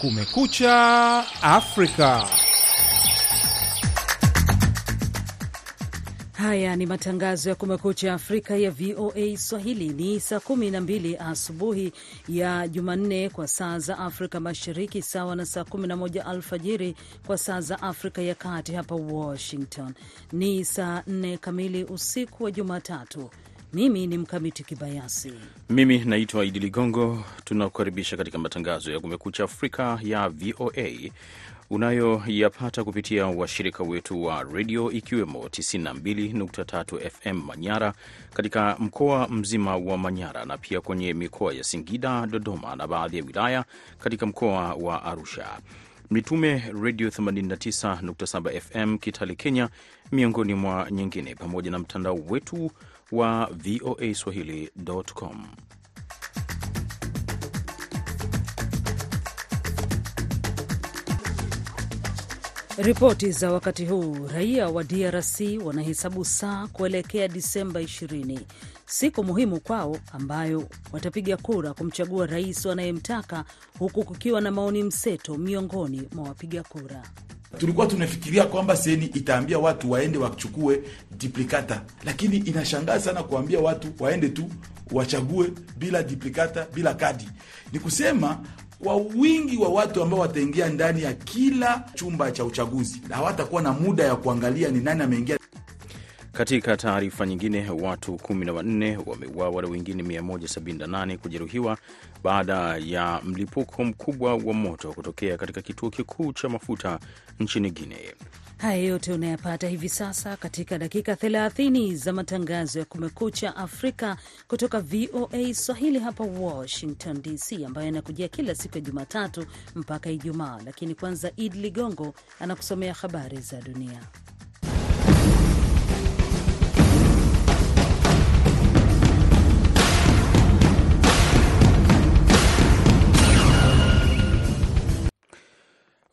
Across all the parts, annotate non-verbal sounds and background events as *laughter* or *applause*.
Kumekucha Afrika. Haya ni matangazo ya Kumekucha Afrika ya VOA Swahili. Ni saa kumi na mbili asubuhi ya Jumanne kwa saa za Afrika Mashariki, sawa na saa kumi na moja alfajiri kwa saa za Afrika ya Kati. Hapa Washington ni saa nne kamili usiku wa Jumatatu. Mimi ni Mkamiti Kibayasi. Mimi naitwa Idi Ligongo. Tunakukaribisha katika matangazo ya Kumekucha Afrika ya VOA unayoyapata kupitia washirika wetu wa redio ikiwemo 92.3 FM Manyara katika mkoa mzima wa Manyara na pia kwenye mikoa ya Singida, Dodoma na baadhi ya wilaya katika mkoa wa Arusha, Mitume redio 89.7 FM Kitale, Kenya, miongoni mwa nyingine, pamoja na mtandao wetu wa VOA Swahili.com. Ripoti za wakati huu. Raia wa DRC wanahesabu saa kuelekea Disemba 20, siku muhimu kwao ambayo watapiga kura kumchagua rais wanayemtaka, huku kukiwa na maoni mseto miongoni mwa wapiga kura. Tulikuwa tunafikiria kwamba seni itaambia watu waende wachukue diplikata, lakini inashangaa sana kuambia watu waende tu wachague bila diplikata, bila kadi. Ni kusema kwa wingi wa watu ambao wataingia ndani ya kila chumba cha uchaguzi hawatakuwa na muda ya kuangalia ni nani ameingia. Katika taarifa nyingine, watu 14 wameuawa na wengine 178 kujeruhiwa baada ya mlipuko mkubwa wa moto kutokea katika kituo kikuu cha mafuta nchini Guinea. Haya yote unayapata hivi sasa katika dakika 30 za matangazo ya Kumekucha Afrika kutoka VOA Swahili hapa Washington DC, ambayo yanakujia kila siku ya Jumatatu mpaka Ijumaa. Lakini kwanza, Id Ligongo anakusomea habari za dunia.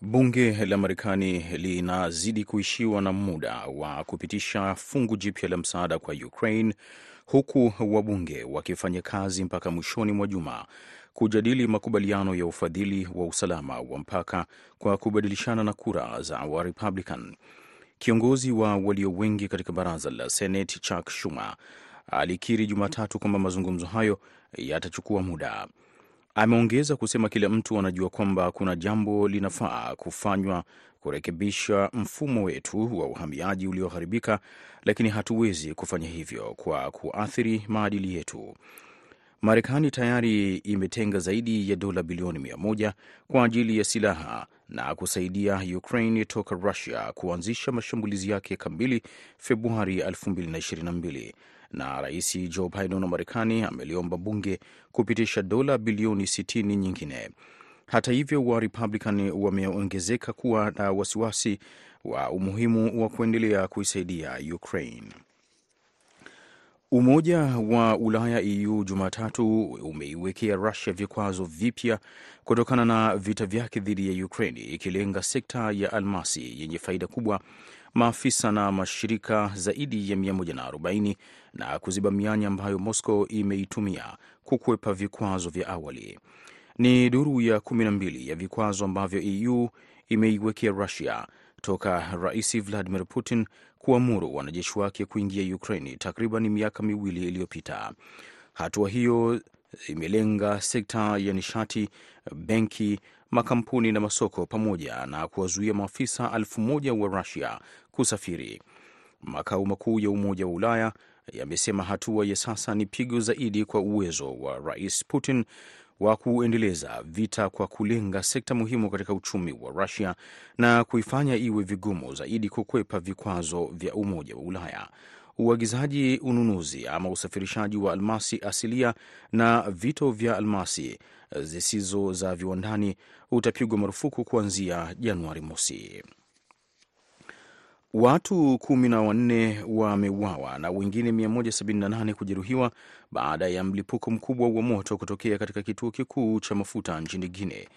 Bunge la Marekani linazidi kuishiwa na muda wa kupitisha fungu jipya la msaada kwa Ukraine, huku wabunge wakifanya kazi mpaka mwishoni mwa juma kujadili makubaliano ya ufadhili wa usalama wa mpaka kwa kubadilishana na kura za wa Republican. Kiongozi wa walio wengi katika baraza la Senate Chuck Schumer alikiri Jumatatu kwamba mazungumzo hayo yatachukua muda. Ameongeza kusema kila mtu anajua kwamba kuna jambo linafaa kufanywa kurekebisha mfumo wetu wa uhamiaji ulioharibika, lakini hatuwezi kufanya hivyo kwa kuathiri maadili yetu. Marekani tayari imetenga zaidi ya dola bilioni mia moja kwa ajili ya silaha na kusaidia Ukraine toka Russia kuanzisha mashambulizi yake kamili Februari 2022 na Rais Joe Biden wa Marekani ameliomba bunge kupitisha dola bilioni 60 nyingine. Hata hivyo, wa Republican wameongezeka kuwa na wasiwasi wa umuhimu wa kuendelea kuisaidia Ukraine. Umoja wa Ulaya EU Jumatatu umeiwekea Rusia vikwazo vipya kutokana na vita vyake dhidi ya Ukraine, ikilenga sekta ya almasi yenye faida kubwa maafisa na mashirika zaidi ya 140 na kuziba mianya ambayo Moscow imeitumia kukwepa vikwazo vya awali. Ni duru ya 12 ya vikwazo ambavyo EU imeiwekea Russia toka Rais Vladimir Putin kuamuru wanajeshi wake kuingia Ukraini takriban miaka miwili iliyopita. Hatua hiyo imelenga sekta ya nishati, benki, makampuni na masoko pamoja na kuwazuia maafisa elfu moja wa Rusia kusafiri. Makao makuu ya Umoja wa Ulaya yamesema hatua ya sasa ni pigo zaidi kwa uwezo wa Rais Putin wa kuendeleza vita kwa kulenga sekta muhimu katika uchumi wa Rusia na kuifanya iwe vigumu zaidi kukwepa vikwazo vya Umoja wa Ulaya. Uagizaji, ununuzi ama usafirishaji wa almasi asilia na vito vya almasi zisizo za viwandani utapigwa marufuku kuanzia Januari mosi. Watu kumi na wanne wameuawa na wengine 178 kujeruhiwa baada ya mlipuko mkubwa wa moto kutokea katika kituo kikuu cha mafuta nchini Guinea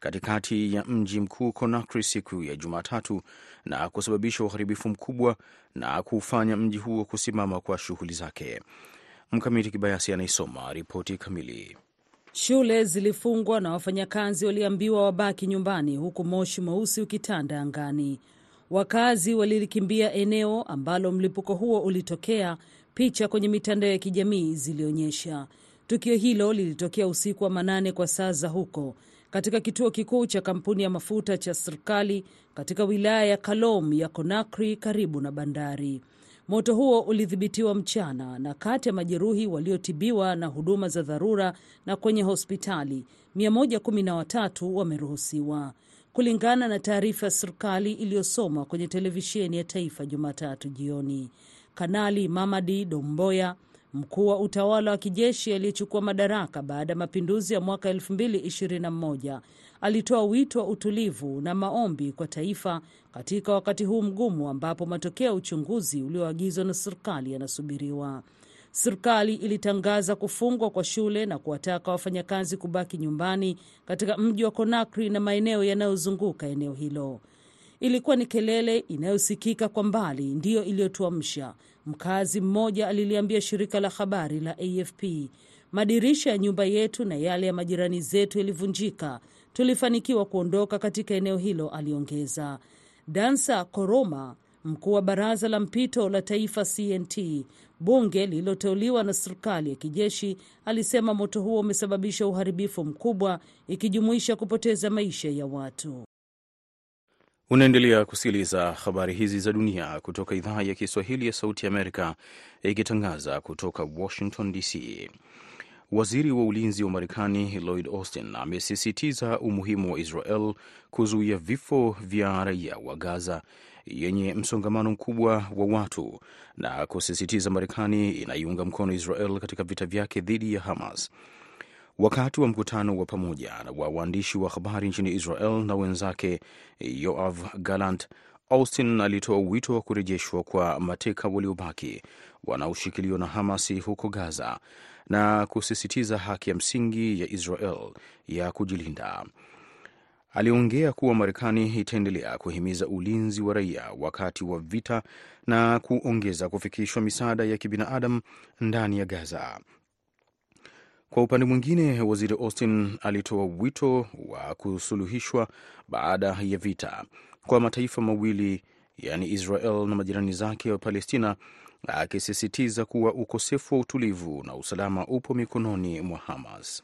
katikati ya mji mkuu Conakry siku ya Jumatatu na kusababisha uharibifu mkubwa na kufanya mji huo kusimama kwa shughuli zake. Mkamiti Kibayasi anaisoma ripoti kamili. Shule zilifungwa na wafanyakazi waliambiwa wabaki nyumbani, huku moshi mweusi ukitanda angani. Wakazi walilikimbia eneo ambalo mlipuko huo ulitokea. Picha kwenye mitandao ya kijamii zilionyesha tukio hilo lilitokea usiku wa manane kwa saa za huko katika kituo kikuu cha kampuni ya mafuta cha serikali katika wilaya ya Kalom ya Conakry karibu na bandari. Moto huo ulidhibitiwa mchana, na kati ya majeruhi waliotibiwa na huduma za dharura na kwenye hospitali 113 wameruhusiwa, kulingana na taarifa ya serikali iliyosomwa kwenye televisheni ya taifa Jumatatu jioni. Kanali Mamadi Domboya, mkuu wa utawala wa kijeshi aliyechukua madaraka baada ya mapinduzi ya mwaka 2021 alitoa wito wa utulivu na maombi kwa taifa katika wakati huu mgumu ambapo matokeo ya uchunguzi ulioagizwa na serikali yanasubiriwa. Serikali ilitangaza kufungwa kwa shule na kuwataka wafanyakazi kubaki nyumbani katika mji wa Conakry na maeneo yanayozunguka eneo hilo. Ilikuwa ni kelele inayosikika kwa mbali ndiyo iliyotuamsha, mkazi mmoja aliliambia shirika la habari la AFP. Madirisha ya nyumba yetu na yale ya majirani zetu yalivunjika. Tulifanikiwa kuondoka katika eneo hilo, aliongeza. Dansa Koroma, mkuu wa baraza la mpito la taifa CNT, bunge lililoteuliwa na serikali ya kijeshi, alisema moto huo umesababisha uharibifu mkubwa, ikijumuisha kupoteza maisha ya watu. Unaendelea kusikiliza habari hizi za dunia kutoka idhaa ya Kiswahili ya Sauti Amerika, ikitangaza kutoka Washington DC. Waziri wa ulinzi wa Marekani Lloyd Austin amesisitiza umuhimu wa Israel kuzuia vifo vya raia wa Gaza yenye msongamano mkubwa wa watu na kusisitiza Marekani inaiunga mkono Israel katika vita vyake dhidi ya Hamas. Wakati wa mkutano wa pamoja wa waandishi wa habari nchini Israel na wenzake Yoav Gallant, Austin alitoa wito wa kurejeshwa kwa mateka waliobaki wanaoshikiliwa na Hamasi huko Gaza na kusisitiza haki ya msingi ya Israel ya kujilinda. Aliongea kuwa Marekani itaendelea kuhimiza ulinzi wa raia wakati wa vita na kuongeza kufikishwa misaada ya kibinadamu ndani ya Gaza. Kwa upande mwingine, waziri Austin alitoa wito wa kusuluhishwa baada ya vita kwa mataifa mawili, yaani Israel na majirani zake wa Palestina, akisisitiza kuwa ukosefu wa utulivu na usalama upo mikononi mwa Hamas.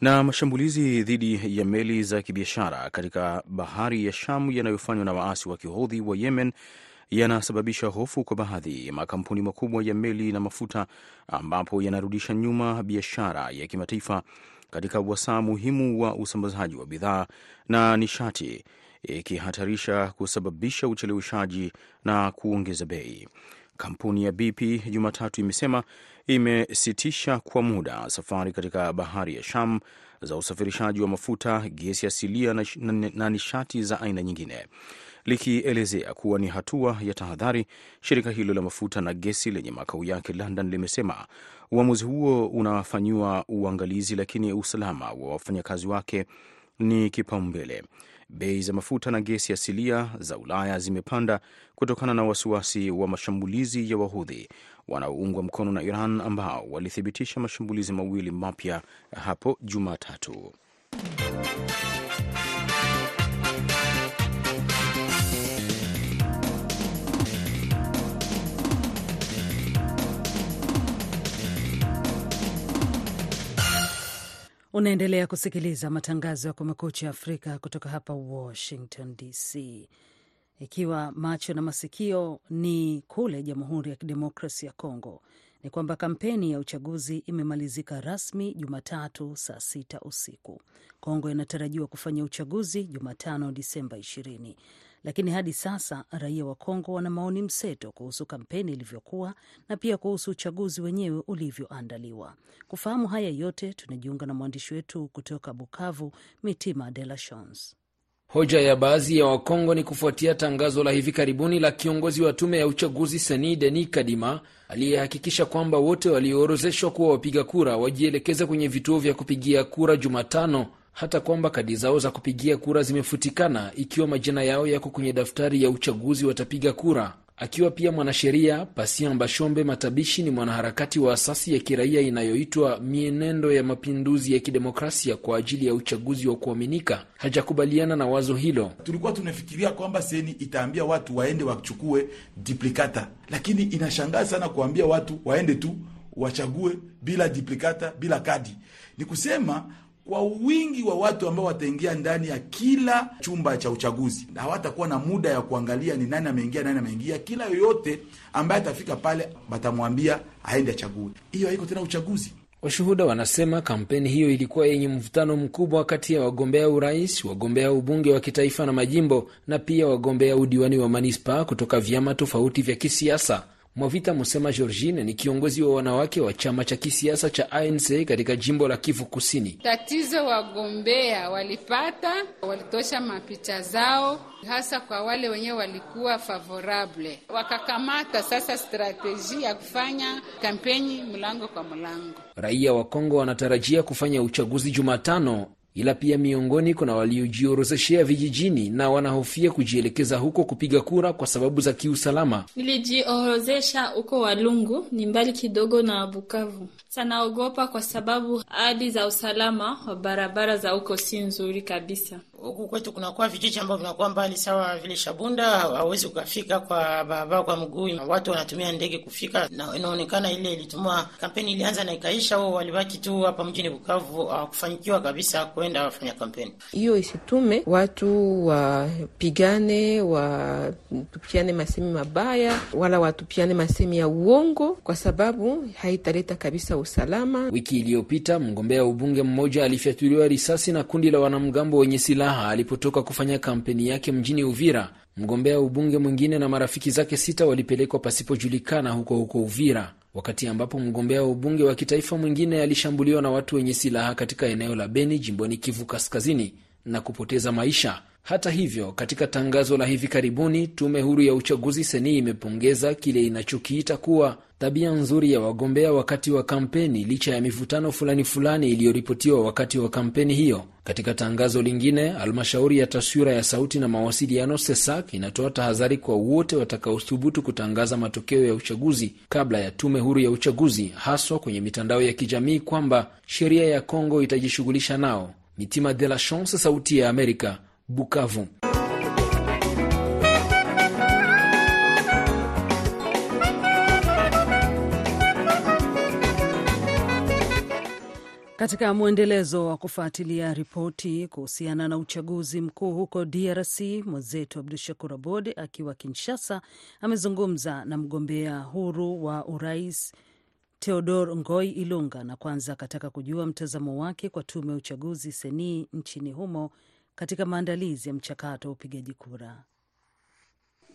Na mashambulizi dhidi ya meli za kibiashara katika bahari ya Shamu yanayofanywa na waasi wa kihodhi wa Yemen yanasababisha hofu kwa baadhi ya makampuni makubwa ya meli na mafuta, ambapo yanarudisha nyuma biashara ya kimataifa katika wasaa muhimu wa usambazaji wa bidhaa na nishati, ikihatarisha kusababisha ucheleweshaji na kuongeza bei. Kampuni ya BP Jumatatu imesema imesitisha kwa muda safari katika bahari ya Sham za usafirishaji wa mafuta, gesi asilia na, na, na nishati za aina nyingine likielezea kuwa ni hatua ya tahadhari. Shirika hilo la mafuta na gesi lenye makao yake London limesema uamuzi huo unafanyiwa uangalizi, lakini usalama wa wafanyakazi wake ni kipaumbele. Bei za mafuta na gesi asilia za Ulaya zimepanda kutokana na wasiwasi wa mashambulizi ya Wahudhi wanaoungwa mkono na Iran ambao walithibitisha mashambulizi mawili mapya hapo Jumatatu. Unaendelea kusikiliza matangazo ya Kumekucha Afrika kutoka hapa Washington DC. Ikiwa macho na masikio ni kule Jamhuri ya Kidemokrasi ya Kongo, ni kwamba kampeni ya uchaguzi imemalizika rasmi Jumatatu saa sita usiku. Kongo inatarajiwa kufanya uchaguzi Jumatano, Disemba 20 lakini hadi sasa raia wa Kongo wana maoni mseto kuhusu kampeni ilivyokuwa na pia kuhusu uchaguzi wenyewe ulivyoandaliwa. Kufahamu haya yote, tunajiunga na mwandishi wetu kutoka Bukavu, Mitima De La Chance. Hoja ya baadhi ya Wakongo ni kufuatia tangazo la hivi karibuni la kiongozi wa tume ya uchaguzi Seni Denis Kadima aliyehakikisha kwamba wote walioorozeshwa kuwa wapiga kura wajielekeza kwenye vituo vya kupigia kura Jumatano, hata kwamba kadi zao za kupigia kura zimefutikana ikiwa majina yao yako kwenye daftari ya uchaguzi watapiga kura. Akiwa pia mwanasheria, Patient Bashombe Matabishi ni mwanaharakati wa asasi ya kiraia inayoitwa Mienendo ya Mapinduzi ya Kidemokrasia kwa ajili ya uchaguzi wa kuaminika. Hajakubaliana na wazo hilo. Tulikuwa tunafikiria kwamba seni itaambia watu waende wachukue diplikata, lakini inashangaa sana kuambia watu waende tu wachague bila diplikata, bila kadi. Ni kusema kwa wingi wa watu ambao wataingia ndani ya kila chumba cha uchaguzi, na hawatakuwa na muda ya kuangalia ni nani ameingia, nani ameingia. Kila yoyote ambaye atafika pale, batamwambia aende achague. Hiyo haiko tena uchaguzi. Washuhuda wanasema kampeni hiyo ilikuwa yenye mvutano mkubwa kati ya wagombea urais, wagombea ubunge wa kitaifa na majimbo, na pia wagombea udiwani wa manispaa kutoka vyama tofauti vya kisiasa. Mwavita Musema Georgine ni kiongozi wa wanawake wa chama cha kisiasa cha ANC katika jimbo la Kivu Kusini. Tatizo wagombea walipata, walitosha mapicha zao, hasa kwa wale wenyewe walikuwa favorable, wakakamata sasa strateji ya kufanya kampeni mlango kwa mlango. Raia wa Kongo wanatarajia kufanya uchaguzi Jumatano, ila pia miongoni kuna waliojiorozeshea vijijini na wanahofia kujielekeza huko kupiga kura kwa sababu za kiusalama. Nilijiorozesha huko Walungu, ni mbali kidogo na Bukavu. Sanaogopa kwa sababu hali za usalama wa barabara za huko si nzuri kabisa. Huku kwetu kunakuwa vijiji ambavyo vinakuwa mbali sawa vile Shabunda, hawezi ukafika kwa barabara kwa mguu, watu wanatumia ndege kufika, na inaonekana ile ilitumwa kampeni ilianza na ikaisha, wao walibaki tu hapa mjini Bukavu, hawakufanyikiwa kabisa kwenda wafanya kampeni hiyo. Isitume watu wapigane, watupiane masemi mabaya, wala watupiane masemi ya uongo, kwa sababu haitaleta kabisa usalama. Wiki iliyopita mgombea ubunge mmoja alifyatuliwa risasi na kundi la wanamgambo wenye silaha alipotoka kufanya kampeni yake mjini Uvira. Mgombea ubunge mwingine na marafiki zake sita walipelekwa pasipojulikana huko huko Uvira, wakati ambapo mgombea wa ubunge wa kitaifa mwingine alishambuliwa na watu wenye silaha katika eneo la Beni, jimboni Kivu Kaskazini, na kupoteza maisha. Hata hivyo, katika tangazo la hivi karibuni, tume huru ya uchaguzi seni imepongeza kile inachokiita kuwa tabia nzuri ya wagombea wakati wa kampeni, licha ya mivutano fulani fulani iliyoripotiwa wakati wa kampeni hiyo. Katika tangazo lingine, halmashauri ya taswira ya sauti na mawasiliano SESAK inatoa tahadhari kwa wote watakaothubutu kutangaza matokeo ya uchaguzi kabla ya tume huru ya uchaguzi, haswa kwenye mitandao ya kijamii, kwamba sheria ya Kongo itajishughulisha nao. Mitima de la Chance, Sauti ya Amerika, Bukavu. Katika mwendelezo wa kufuatilia ripoti kuhusiana na uchaguzi mkuu huko DRC, mwenzetu Abdu Shakur Abod akiwa Kinshasa amezungumza na mgombea huru wa urais Theodor Ngoi Ilunga, na kwanza akataka kujua mtazamo wake kwa tume ya uchaguzi seni nchini humo katika maandalizi ya mchakato wa upigaji kura.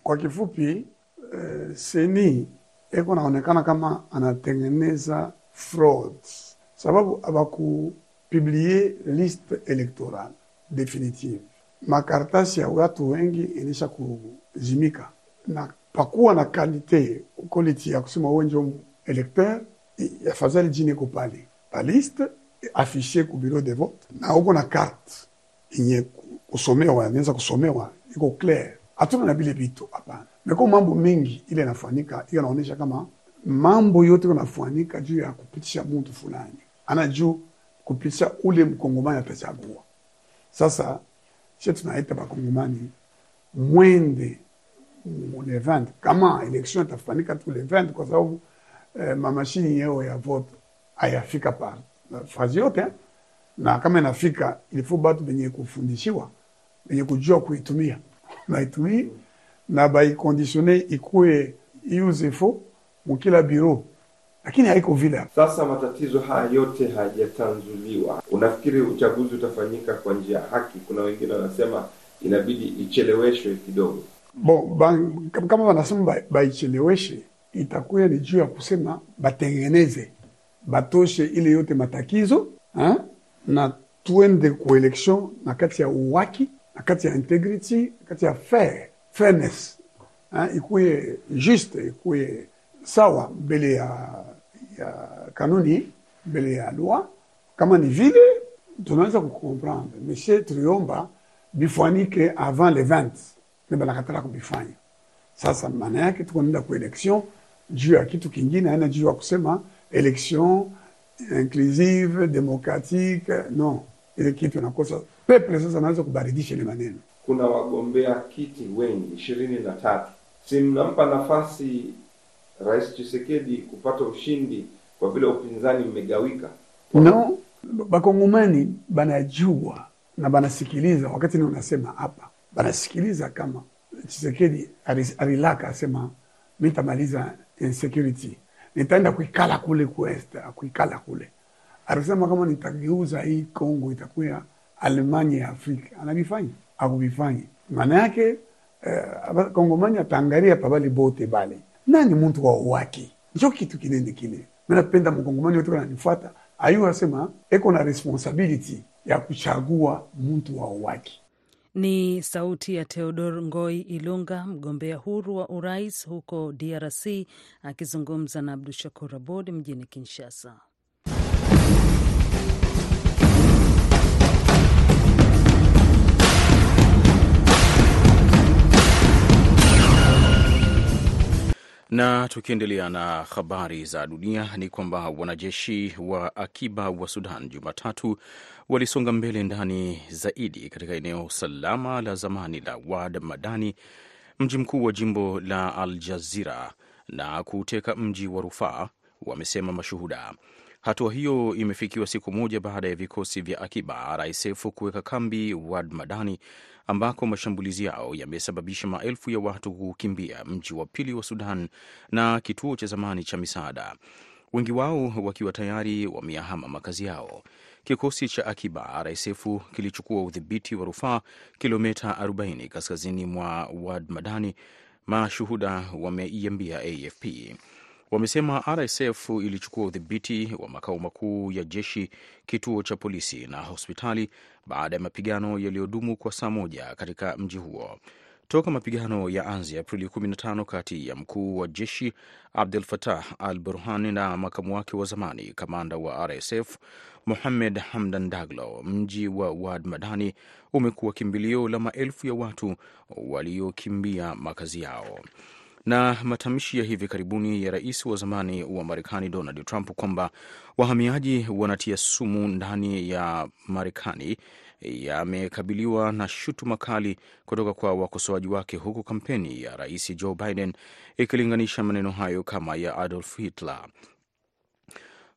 Kwa kifupi, eh, seni eko naonekana kama anatengeneza frauds sababu abakupiblie liste electoral definitive, makaratasi ya watu wengi inisha kuzimika, na pakuwa na kalite ukoliti ya kusema wenjo electeur, afadhali jini ko pale. Paliste afishe ku bureau de vote, na uko na carte inye kusomewa, inaweza kusomewa, iko clear, Hatuna na vile vitu hapana, meko mambo mengi ile inafanyika, hiyo inaonyesha kama mambo yote yanafanyika juu ya kupitisha mtu fulani. Ana juu kupitisha ule mkongomani atachagua. Sasa sisi tunaita bakongomani mwende le 20 kama election itafanyika tu le 20 kwa sababu eh, mamashini yeo ya vote ayafika pa fazi yote, na kama inafika ilifo batu benye kufundishiwa benye kujua kuitumia naitumii *laughs* na baikondisione ikuwe iuze fo mukila biro lakini haiko vile. Sasa matatizo haya yote hayajatanzuliwa, unafikiri uchaguzi utafanyika kwa njia ya haki? Kuna wengine wanasema inabidi icheleweshwe kidogo. Bon, kama wanasema baicheleweshe ba itakuwa ni juu ya kusema batengeneze batoshe ile yote matakizo ha? Na tuende ku election na kati ya uwaki na kati ya integrity kati ya fair fairness ha? ikuwe juste ikuwe sawa mbele ya ya kanuni mbele ya loi. Kama ni vile tunaweza kukomprendre, meshe tuliomba bifanyike avant le 20 me banakatala kubifanya. Sasa maana yake tuko naenda ku election juu ya kitu kingine, haina juu ya kusema election inclusive democratique. No, ile kitu inakosa peple. Sasa naweza kubaridisha ile maneno. Kuna wagombea kiti wengi ishirini na tatu, si mnampa nafasi Rais Tshisekedi kupata ushindi kwa vile upinzani mmegawika? No, bakongomani banajua na banasikiliza. Wakati ni unasema hapa, banasikiliza kama Tshisekedi alilaka asema mitamaliza insecurity, nitaenda kuikala kule kuesta, kuikala kule. Alisema kama nitageuza hii Kongo itakuwa Alemanya ya Afrika, anavifanya akuvifanyi. Maana yake eh, kongomani ataangalia pabali bote bale nani muntu wa wake, njo kitu kinene kile. Minapenda mkongomani wetu ananifuata ayu asema eko na responsibility ya kuchagua mtu wa wake. Ni sauti ya Theodor Ngoi Ilunga, mgombea huru wa urais huko DRC, akizungumza na Abdu Shakur Abod mjini Kinshasa. Na tukiendelea na habari za dunia ni kwamba wanajeshi wa akiba wa Sudan Jumatatu walisonga mbele ndani zaidi katika eneo salama la zamani la Wad Madani, mji mkuu wa jimbo la Al Jazira, na kuuteka mji wa Rufaa, wamesema mashuhuda. Hatua hiyo imefikiwa siku moja baada ya vikosi vya akiba RSF kuweka kambi Wad Madani ambako mashambulizi yao yamesababisha maelfu ya watu kukimbia mji wa pili wa Sudan na kituo cha zamani cha misaada, wengi wao wakiwa tayari wameyahama makazi yao. Kikosi cha akiba RSF kilichukua udhibiti wa Rufaa, kilomita 40 kaskazini mwa Wad Madani, mashuhuda wameiambia AFP. Wamesema RSF ilichukua udhibiti wa makao makuu ya jeshi, kituo cha polisi na hospitali baada ya mapigano yaliyodumu kwa saa moja katika mji huo. Toka mapigano ya anzi Aprili 15 kati ya mkuu wa jeshi Abdel Fattah al Burhan na makamu wake wa zamani kamanda wa RSF Mohamed Hamdan Daglo, mji wa Wad Madani umekuwa kimbilio la maelfu ya watu waliokimbia makazi yao na matamshi ya hivi karibuni ya rais wa zamani wa Marekani Donald Trump kwamba wahamiaji wanatia sumu ndani ya Marekani yamekabiliwa na shutuma kali kutoka kwa wakosoaji wake, huku kampeni ya rais Joe Biden ikilinganisha maneno hayo kama ya Adolf Hitler.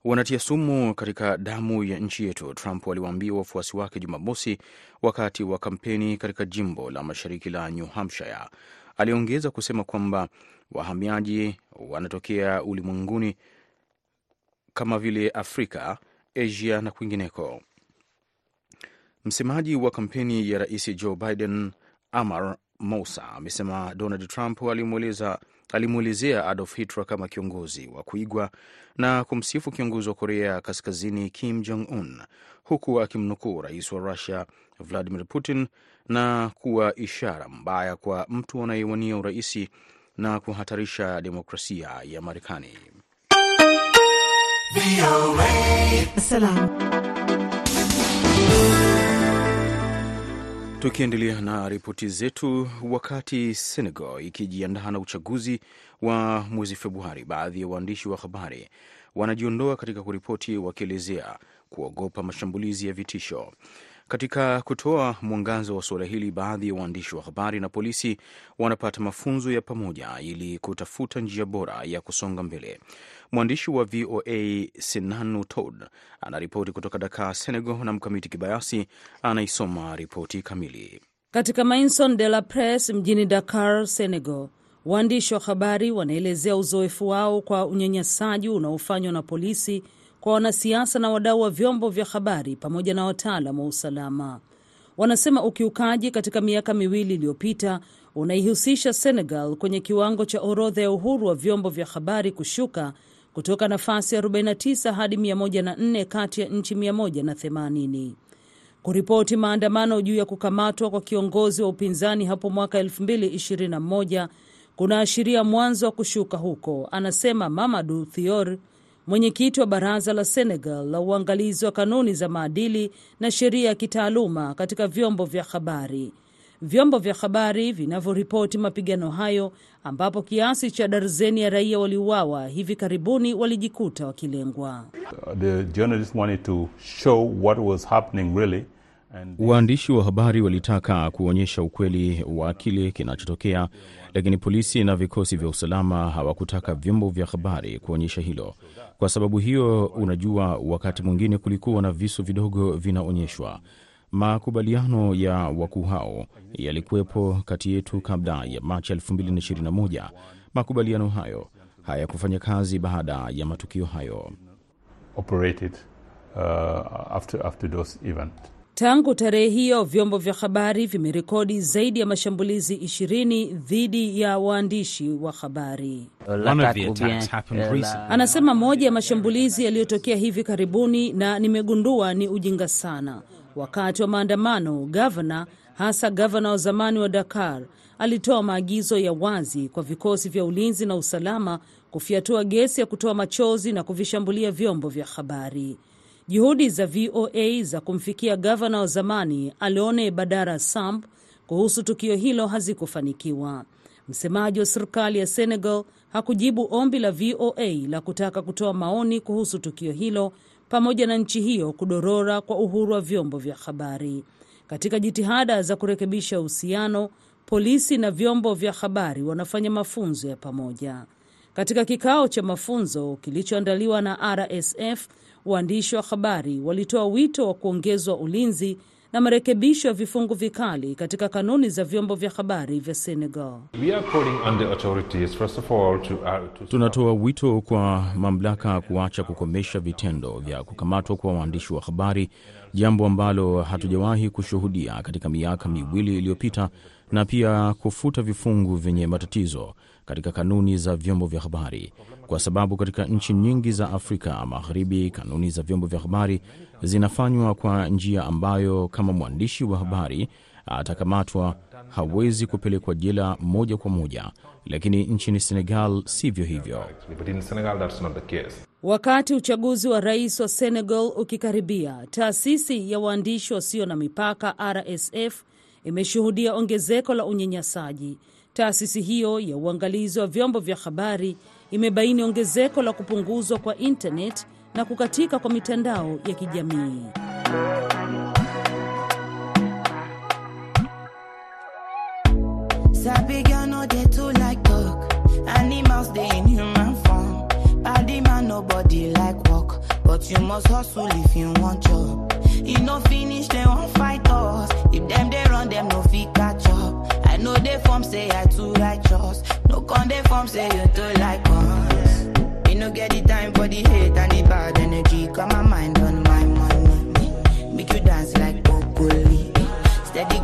Wanatia sumu katika damu ya nchi yetu, Trump aliwaambia wafuasi wake Jumamosi wakati wa kampeni katika jimbo la mashariki la New Hampshire. Aliongeza kusema kwamba wahamiaji wanatokea ulimwenguni kama vile Afrika, Asia na kwingineko. Msemaji wa kampeni ya rais Joe Biden, Amar Mousa, amesema Donald Trump alimwelezea Adolf Hitler kama kiongozi wa kuigwa na kumsifu kiongozi wa Korea Kaskazini Kim Jong Un, huku akimnukuu rais wa Russia Vladimir Putin na kuwa ishara mbaya kwa mtu anayewania uraisi na kuhatarisha demokrasia ya Marekani. Tukiendelea na ripoti zetu, wakati Senegal ikijiandaa na uchaguzi wa mwezi Februari, baadhi ya waandishi wa habari wanajiondoa katika kuripoti, wakielezea kuogopa mashambulizi ya vitisho. Katika kutoa mwangazo wa suala hili, baadhi ya waandishi wa habari na polisi wanapata mafunzo ya pamoja ili kutafuta njia bora ya kusonga mbele. Mwandishi wa VOA Senanu Todd anaripoti kutoka Dakar, Senegal, na Mkamiti Kibayasi anaisoma ripoti kamili. Katika Maison de la Presse mjini Dakar, Senegal, waandishi wa habari wanaelezea uzoefu wao kwa unyanyasaji unaofanywa na polisi kwa wanasiasa na wadau wa vyombo vya habari pamoja na wataalam wa usalama. Wanasema ukiukaji katika miaka miwili iliyopita unaihusisha Senegal kwenye kiwango cha orodha ya uhuru wa vyombo vya habari kushuka kutoka nafasi 49 hadi 104 kati ya nchi 180. Kuripoti maandamano juu ya kukamatwa kwa kiongozi wa upinzani hapo mwaka 2021 kunaashiria mwanzo wa kushuka huko, anasema Mamadu Thior, mwenyekiti wa baraza la Senegal la uangalizi wa kanuni za maadili na sheria ya kitaaluma katika vyombo vya habari. vyombo vya habari vinavyoripoti mapigano hayo, ambapo kiasi cha darzeni ya raia waliuawa hivi karibuni walijikuta wakilengwa. The journalists wanted to show what was happening really. Waandishi wa habari walitaka kuonyesha ukweli wa kile kinachotokea, lakini polisi na vikosi vya usalama hawakutaka vyombo vya habari kuonyesha hilo. Kwa sababu hiyo, unajua, wakati mwingine kulikuwa na visu vidogo vinaonyeshwa. Makubaliano ya wakuu hao yalikuwepo kati yetu kabla ya Machi 2021. Makubaliano hayo hayakufanya kazi baada ya matukio hayo. operated uh, after, after those events. Tangu tarehe hiyo vyombo vya habari vimerekodi zaidi ya mashambulizi ishirini dhidi ya waandishi wa habari. Anasema moja ya mashambulizi yaliyotokea hivi karibuni na nimegundua ni ujinga sana. Wakati wa maandamano, gavana, hasa gavana wa zamani wa Dakar, alitoa maagizo ya wazi kwa vikosi vya ulinzi na usalama kufyatua gesi ya kutoa machozi na kuvishambulia vyombo vya habari. Juhudi za VOA za kumfikia gavana wa zamani Alone Badara Samb kuhusu tukio hilo hazikufanikiwa. Msemaji wa serikali ya Senegal hakujibu ombi la VOA la kutaka kutoa maoni kuhusu tukio hilo pamoja na nchi hiyo kudorora kwa uhuru wa vyombo vya habari. Katika jitihada za kurekebisha uhusiano, polisi na vyombo vya habari wanafanya mafunzo ya pamoja. Katika kikao cha mafunzo kilichoandaliwa na RSF, waandishi wa habari walitoa wito wa kuongezwa ulinzi na marekebisho ya vifungu vikali katika kanuni za vyombo vya habari vya Senegal. We are calling on the authorities, first of all, to, uh, to Tunatoa wito kwa mamlaka kuacha kukomesha vitendo vya kukamatwa kwa waandishi wa habari, jambo ambalo hatujawahi kushuhudia katika miaka miwili iliyopita, na pia kufuta vifungu vyenye matatizo katika kanuni za vyombo vya habari, kwa sababu katika nchi nyingi za Afrika Magharibi kanuni za vyombo vya habari zinafanywa kwa njia ambayo kama mwandishi wa habari atakamatwa hawezi kupelekwa jela moja kwa moja, lakini nchini Senegal sivyo hivyo. Wakati uchaguzi wa rais wa Senegal ukikaribia, taasisi ya waandishi wasio na mipaka RSF imeshuhudia ongezeko la unyanyasaji. Taasisi hiyo ya uangalizi wa vyombo vya habari imebaini ongezeko la kupunguzwa kwa intanet na kukatika kwa mitandao ya kijamii. You no finish they won't fight us. If them they run them no fit catch up. I know dey form say I too righteous. No con dey form say you too like us. Me no get the time for the hate and the bad energy. Got my mind on my money. Make you dance like broccoli. Steady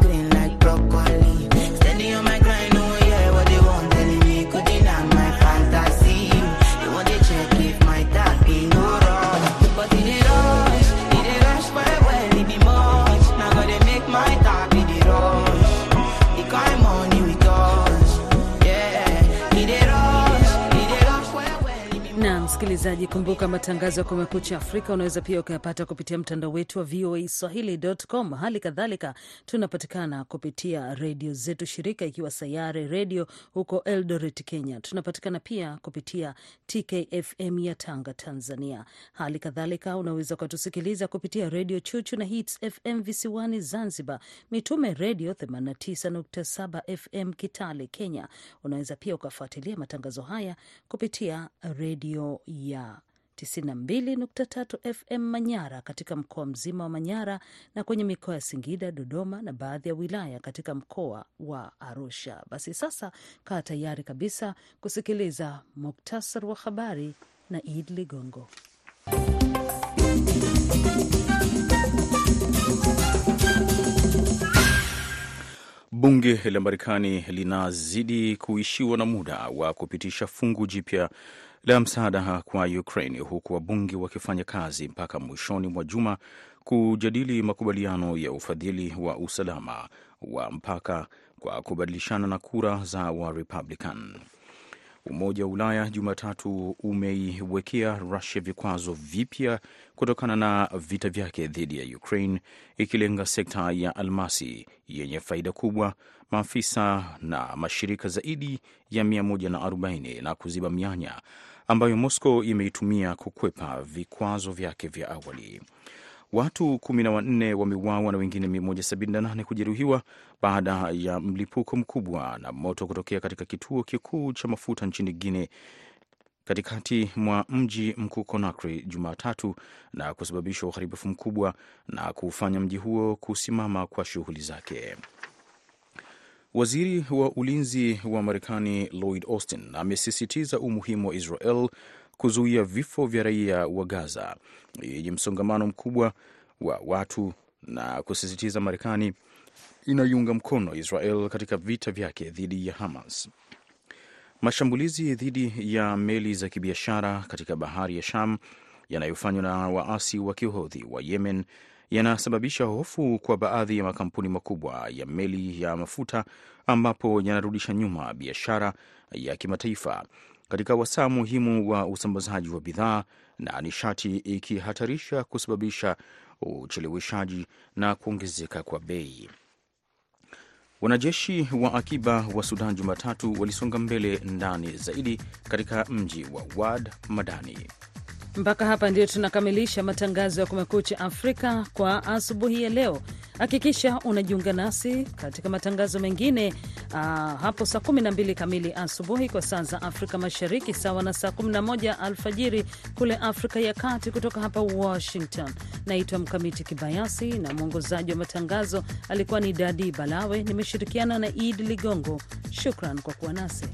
msikilizaji, kumbuka matangazo ya Kumekucha Afrika unaweza pia ukayapata kupitia mtandao wetu wa VOA Swahili.com. Hali kadhalika tunapatikana kupitia redio zetu shirika, ikiwa Sayare Redio huko Eldoret, Kenya. Tunapatikana pia kupitia TKFM ya Tanga, Tanzania. Hali kadhalika unaweza ukatusikiliza kupitia redio Chuchu na Hits FM visiwani Zanzibar, Mitume Redio 89.7 FM Kitale, Kenya. Unaweza pia ukafuatilia matangazo haya kupitia redio ya 92.3 FM Manyara katika mkoa mzima wa Manyara na kwenye mikoa ya Singida, Dodoma na baadhi ya wilaya katika mkoa wa Arusha. Basi sasa kaa tayari kabisa kusikiliza muktasar wa habari na Id Ligongo. Bunge la Marekani linazidi kuishiwa na muda wa kupitisha fungu jipya la msaada kwa Ukraine, huku wabunge wakifanya kazi mpaka mwishoni mwa juma kujadili makubaliano ya ufadhili wa usalama wa mpaka kwa kubadilishana na kura za wa Republican. Umoja wa Ulaya Jumatatu umeiwekea Rusia vikwazo vipya kutokana na vita vyake dhidi ya Ukraine, ikilenga sekta ya almasi yenye faida kubwa, maafisa na mashirika zaidi ya 140 na kuziba mianya ambayo Moscow imeitumia kukwepa vikwazo vyake vya awali. Watu kumi na wanne wameuawa na wengine 178 kujeruhiwa baada ya mlipuko mkubwa na moto kutokea katika kituo kikuu cha mafuta nchini Guinea katikati mwa mji mkuu Conakry Jumatatu na kusababisha uharibifu mkubwa na kuufanya mji huo kusimama kwa shughuli zake. Waziri wa ulinzi wa Marekani Lloyd Austin amesisitiza umuhimu wa Israel kuzuia vifo vya raia wa Gaza yenye msongamano mkubwa wa watu na kusisitiza Marekani inaiunga mkono Israel katika vita vyake dhidi ya Hamas. Mashambulizi dhidi ya meli za kibiashara katika bahari ya Sham yanayofanywa na waasi wa kihodhi wa Yemen yanasababisha hofu kwa baadhi ya makampuni makubwa ya meli ya mafuta ambapo yanarudisha nyuma biashara ya kimataifa katika wasaa muhimu wa usambazaji wa bidhaa na nishati, ikihatarisha kusababisha ucheleweshaji na kuongezeka kwa bei. Wanajeshi wa akiba wa Sudan Jumatatu walisonga mbele ndani zaidi katika mji wa Wad Madani. Mpaka hapa ndio tunakamilisha matangazo ya Kumekucha Afrika kwa asubuhi ya leo. Hakikisha unajiunga nasi katika matangazo mengine uh, hapo saa 12 kamili asubuhi kwa saa za Afrika Mashariki, sawa na saa 11 alfajiri kule Afrika ya Kati. Kutoka hapa Washington, naitwa Mkamiti Kibayasi na mwongozaji wa matangazo alikuwa ni Dadi Balawe. Nimeshirikiana na Idi Ligongo. Shukran kwa kuwa nasi.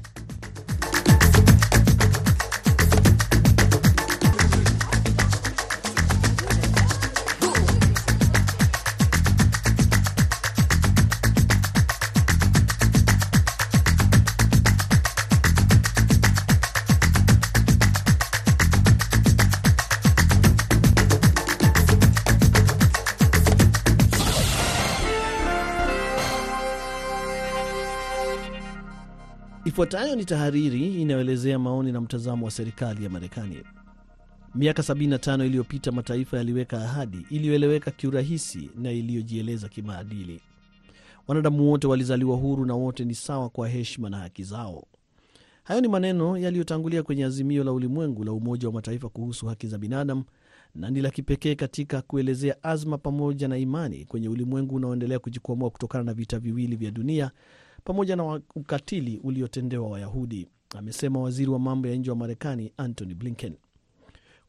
Ifuatayo ni tahariri inayoelezea maoni na mtazamo wa serikali ya Marekani. Miaka 75 iliyopita mataifa yaliweka ahadi iliyoeleweka kiurahisi na iliyojieleza kimaadili. Wanadamu wote walizaliwa huru na wote ni sawa kwa heshima na haki zao. Hayo ni maneno yaliyotangulia kwenye azimio la ulimwengu la Umoja wa Mataifa kuhusu haki za binadamu na ni la kipekee katika kuelezea azma pamoja na imani kwenye ulimwengu unaoendelea kujikwamua kutokana na vita viwili vya dunia pamoja na ukatili uliotendewa Wayahudi, amesema waziri wa mambo ya nje wa Marekani Antony Blinken.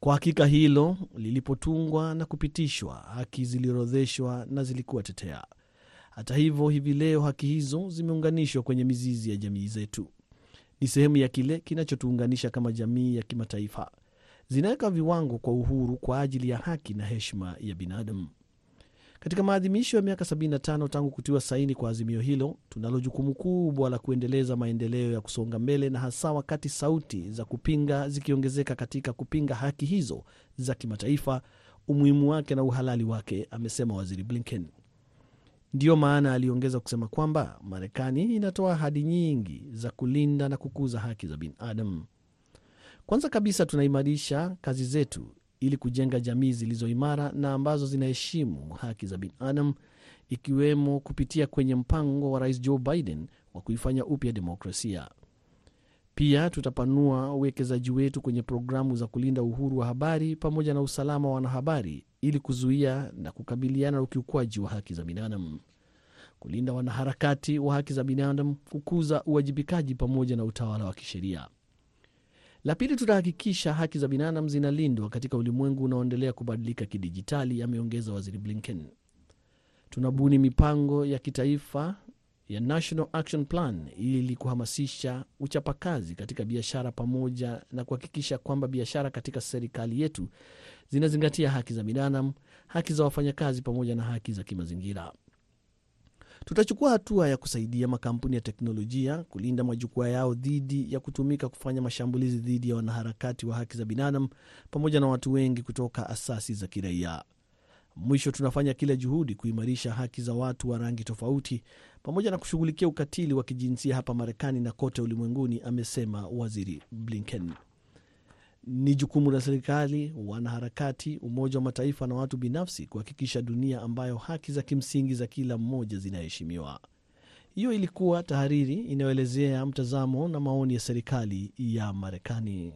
Kwa hakika hilo lilipotungwa na kupitishwa, haki ziliorodheshwa na zilikuwa tetea. Hata hivyo, hivi leo haki hizo zimeunganishwa kwenye mizizi ya jamii zetu. Ni sehemu ya kile kinachotuunganisha kama jamii ya kimataifa. Zinaweka viwango kwa uhuru kwa ajili ya haki na heshima ya binadamu. Katika maadhimisho ya miaka 75 tangu kutiwa saini kwa azimio hilo, tunalo jukumu kubwa la kuendeleza maendeleo ya kusonga mbele, na hasa wakati sauti za kupinga zikiongezeka katika kupinga haki hizo za kimataifa, umuhimu wake na uhalali wake, amesema waziri Blinken. Ndiyo maana aliongeza kusema kwamba Marekani inatoa ahadi nyingi za kulinda na kukuza haki za binadamu. Kwanza kabisa, tunaimarisha kazi zetu ili kujenga jamii zilizo imara na ambazo zinaheshimu haki za binadamu, ikiwemo kupitia kwenye mpango wa Rais Joe Biden wa kuifanya upya demokrasia. Pia tutapanua uwekezaji wetu kwenye programu za kulinda uhuru wa habari pamoja na usalama wa wanahabari ili kuzuia na kukabiliana na ukiukwaji wa haki za binadamu, kulinda wanaharakati wa haki za binadamu, kukuza uwajibikaji pamoja na utawala wa kisheria. La pili, tutahakikisha haki za binadamu zinalindwa katika ulimwengu unaoendelea kubadilika kidijitali, ameongeza waziri Blinken. Tunabuni mipango ya kitaifa ya National Action Plan ili kuhamasisha uchapakazi katika biashara pamoja na kuhakikisha kwamba biashara katika serikali yetu zinazingatia haki za binadamu, haki za wafanyakazi pamoja na haki za kimazingira. Tutachukua hatua ya kusaidia makampuni ya teknolojia kulinda majukwaa yao dhidi ya kutumika kufanya mashambulizi dhidi ya wanaharakati wa haki za binadamu pamoja na watu wengi kutoka asasi za kiraia. Mwisho, tunafanya kila juhudi kuimarisha haki za watu wa rangi tofauti pamoja na kushughulikia ukatili wa kijinsia hapa Marekani na kote ulimwenguni, amesema Waziri Blinken. Ni jukumu la serikali, wanaharakati, Umoja wa Mataifa na watu binafsi kuhakikisha dunia ambayo haki za kimsingi za kila mmoja zinaheshimiwa. Hiyo ilikuwa tahariri inayoelezea mtazamo na maoni ya serikali ya Marekani.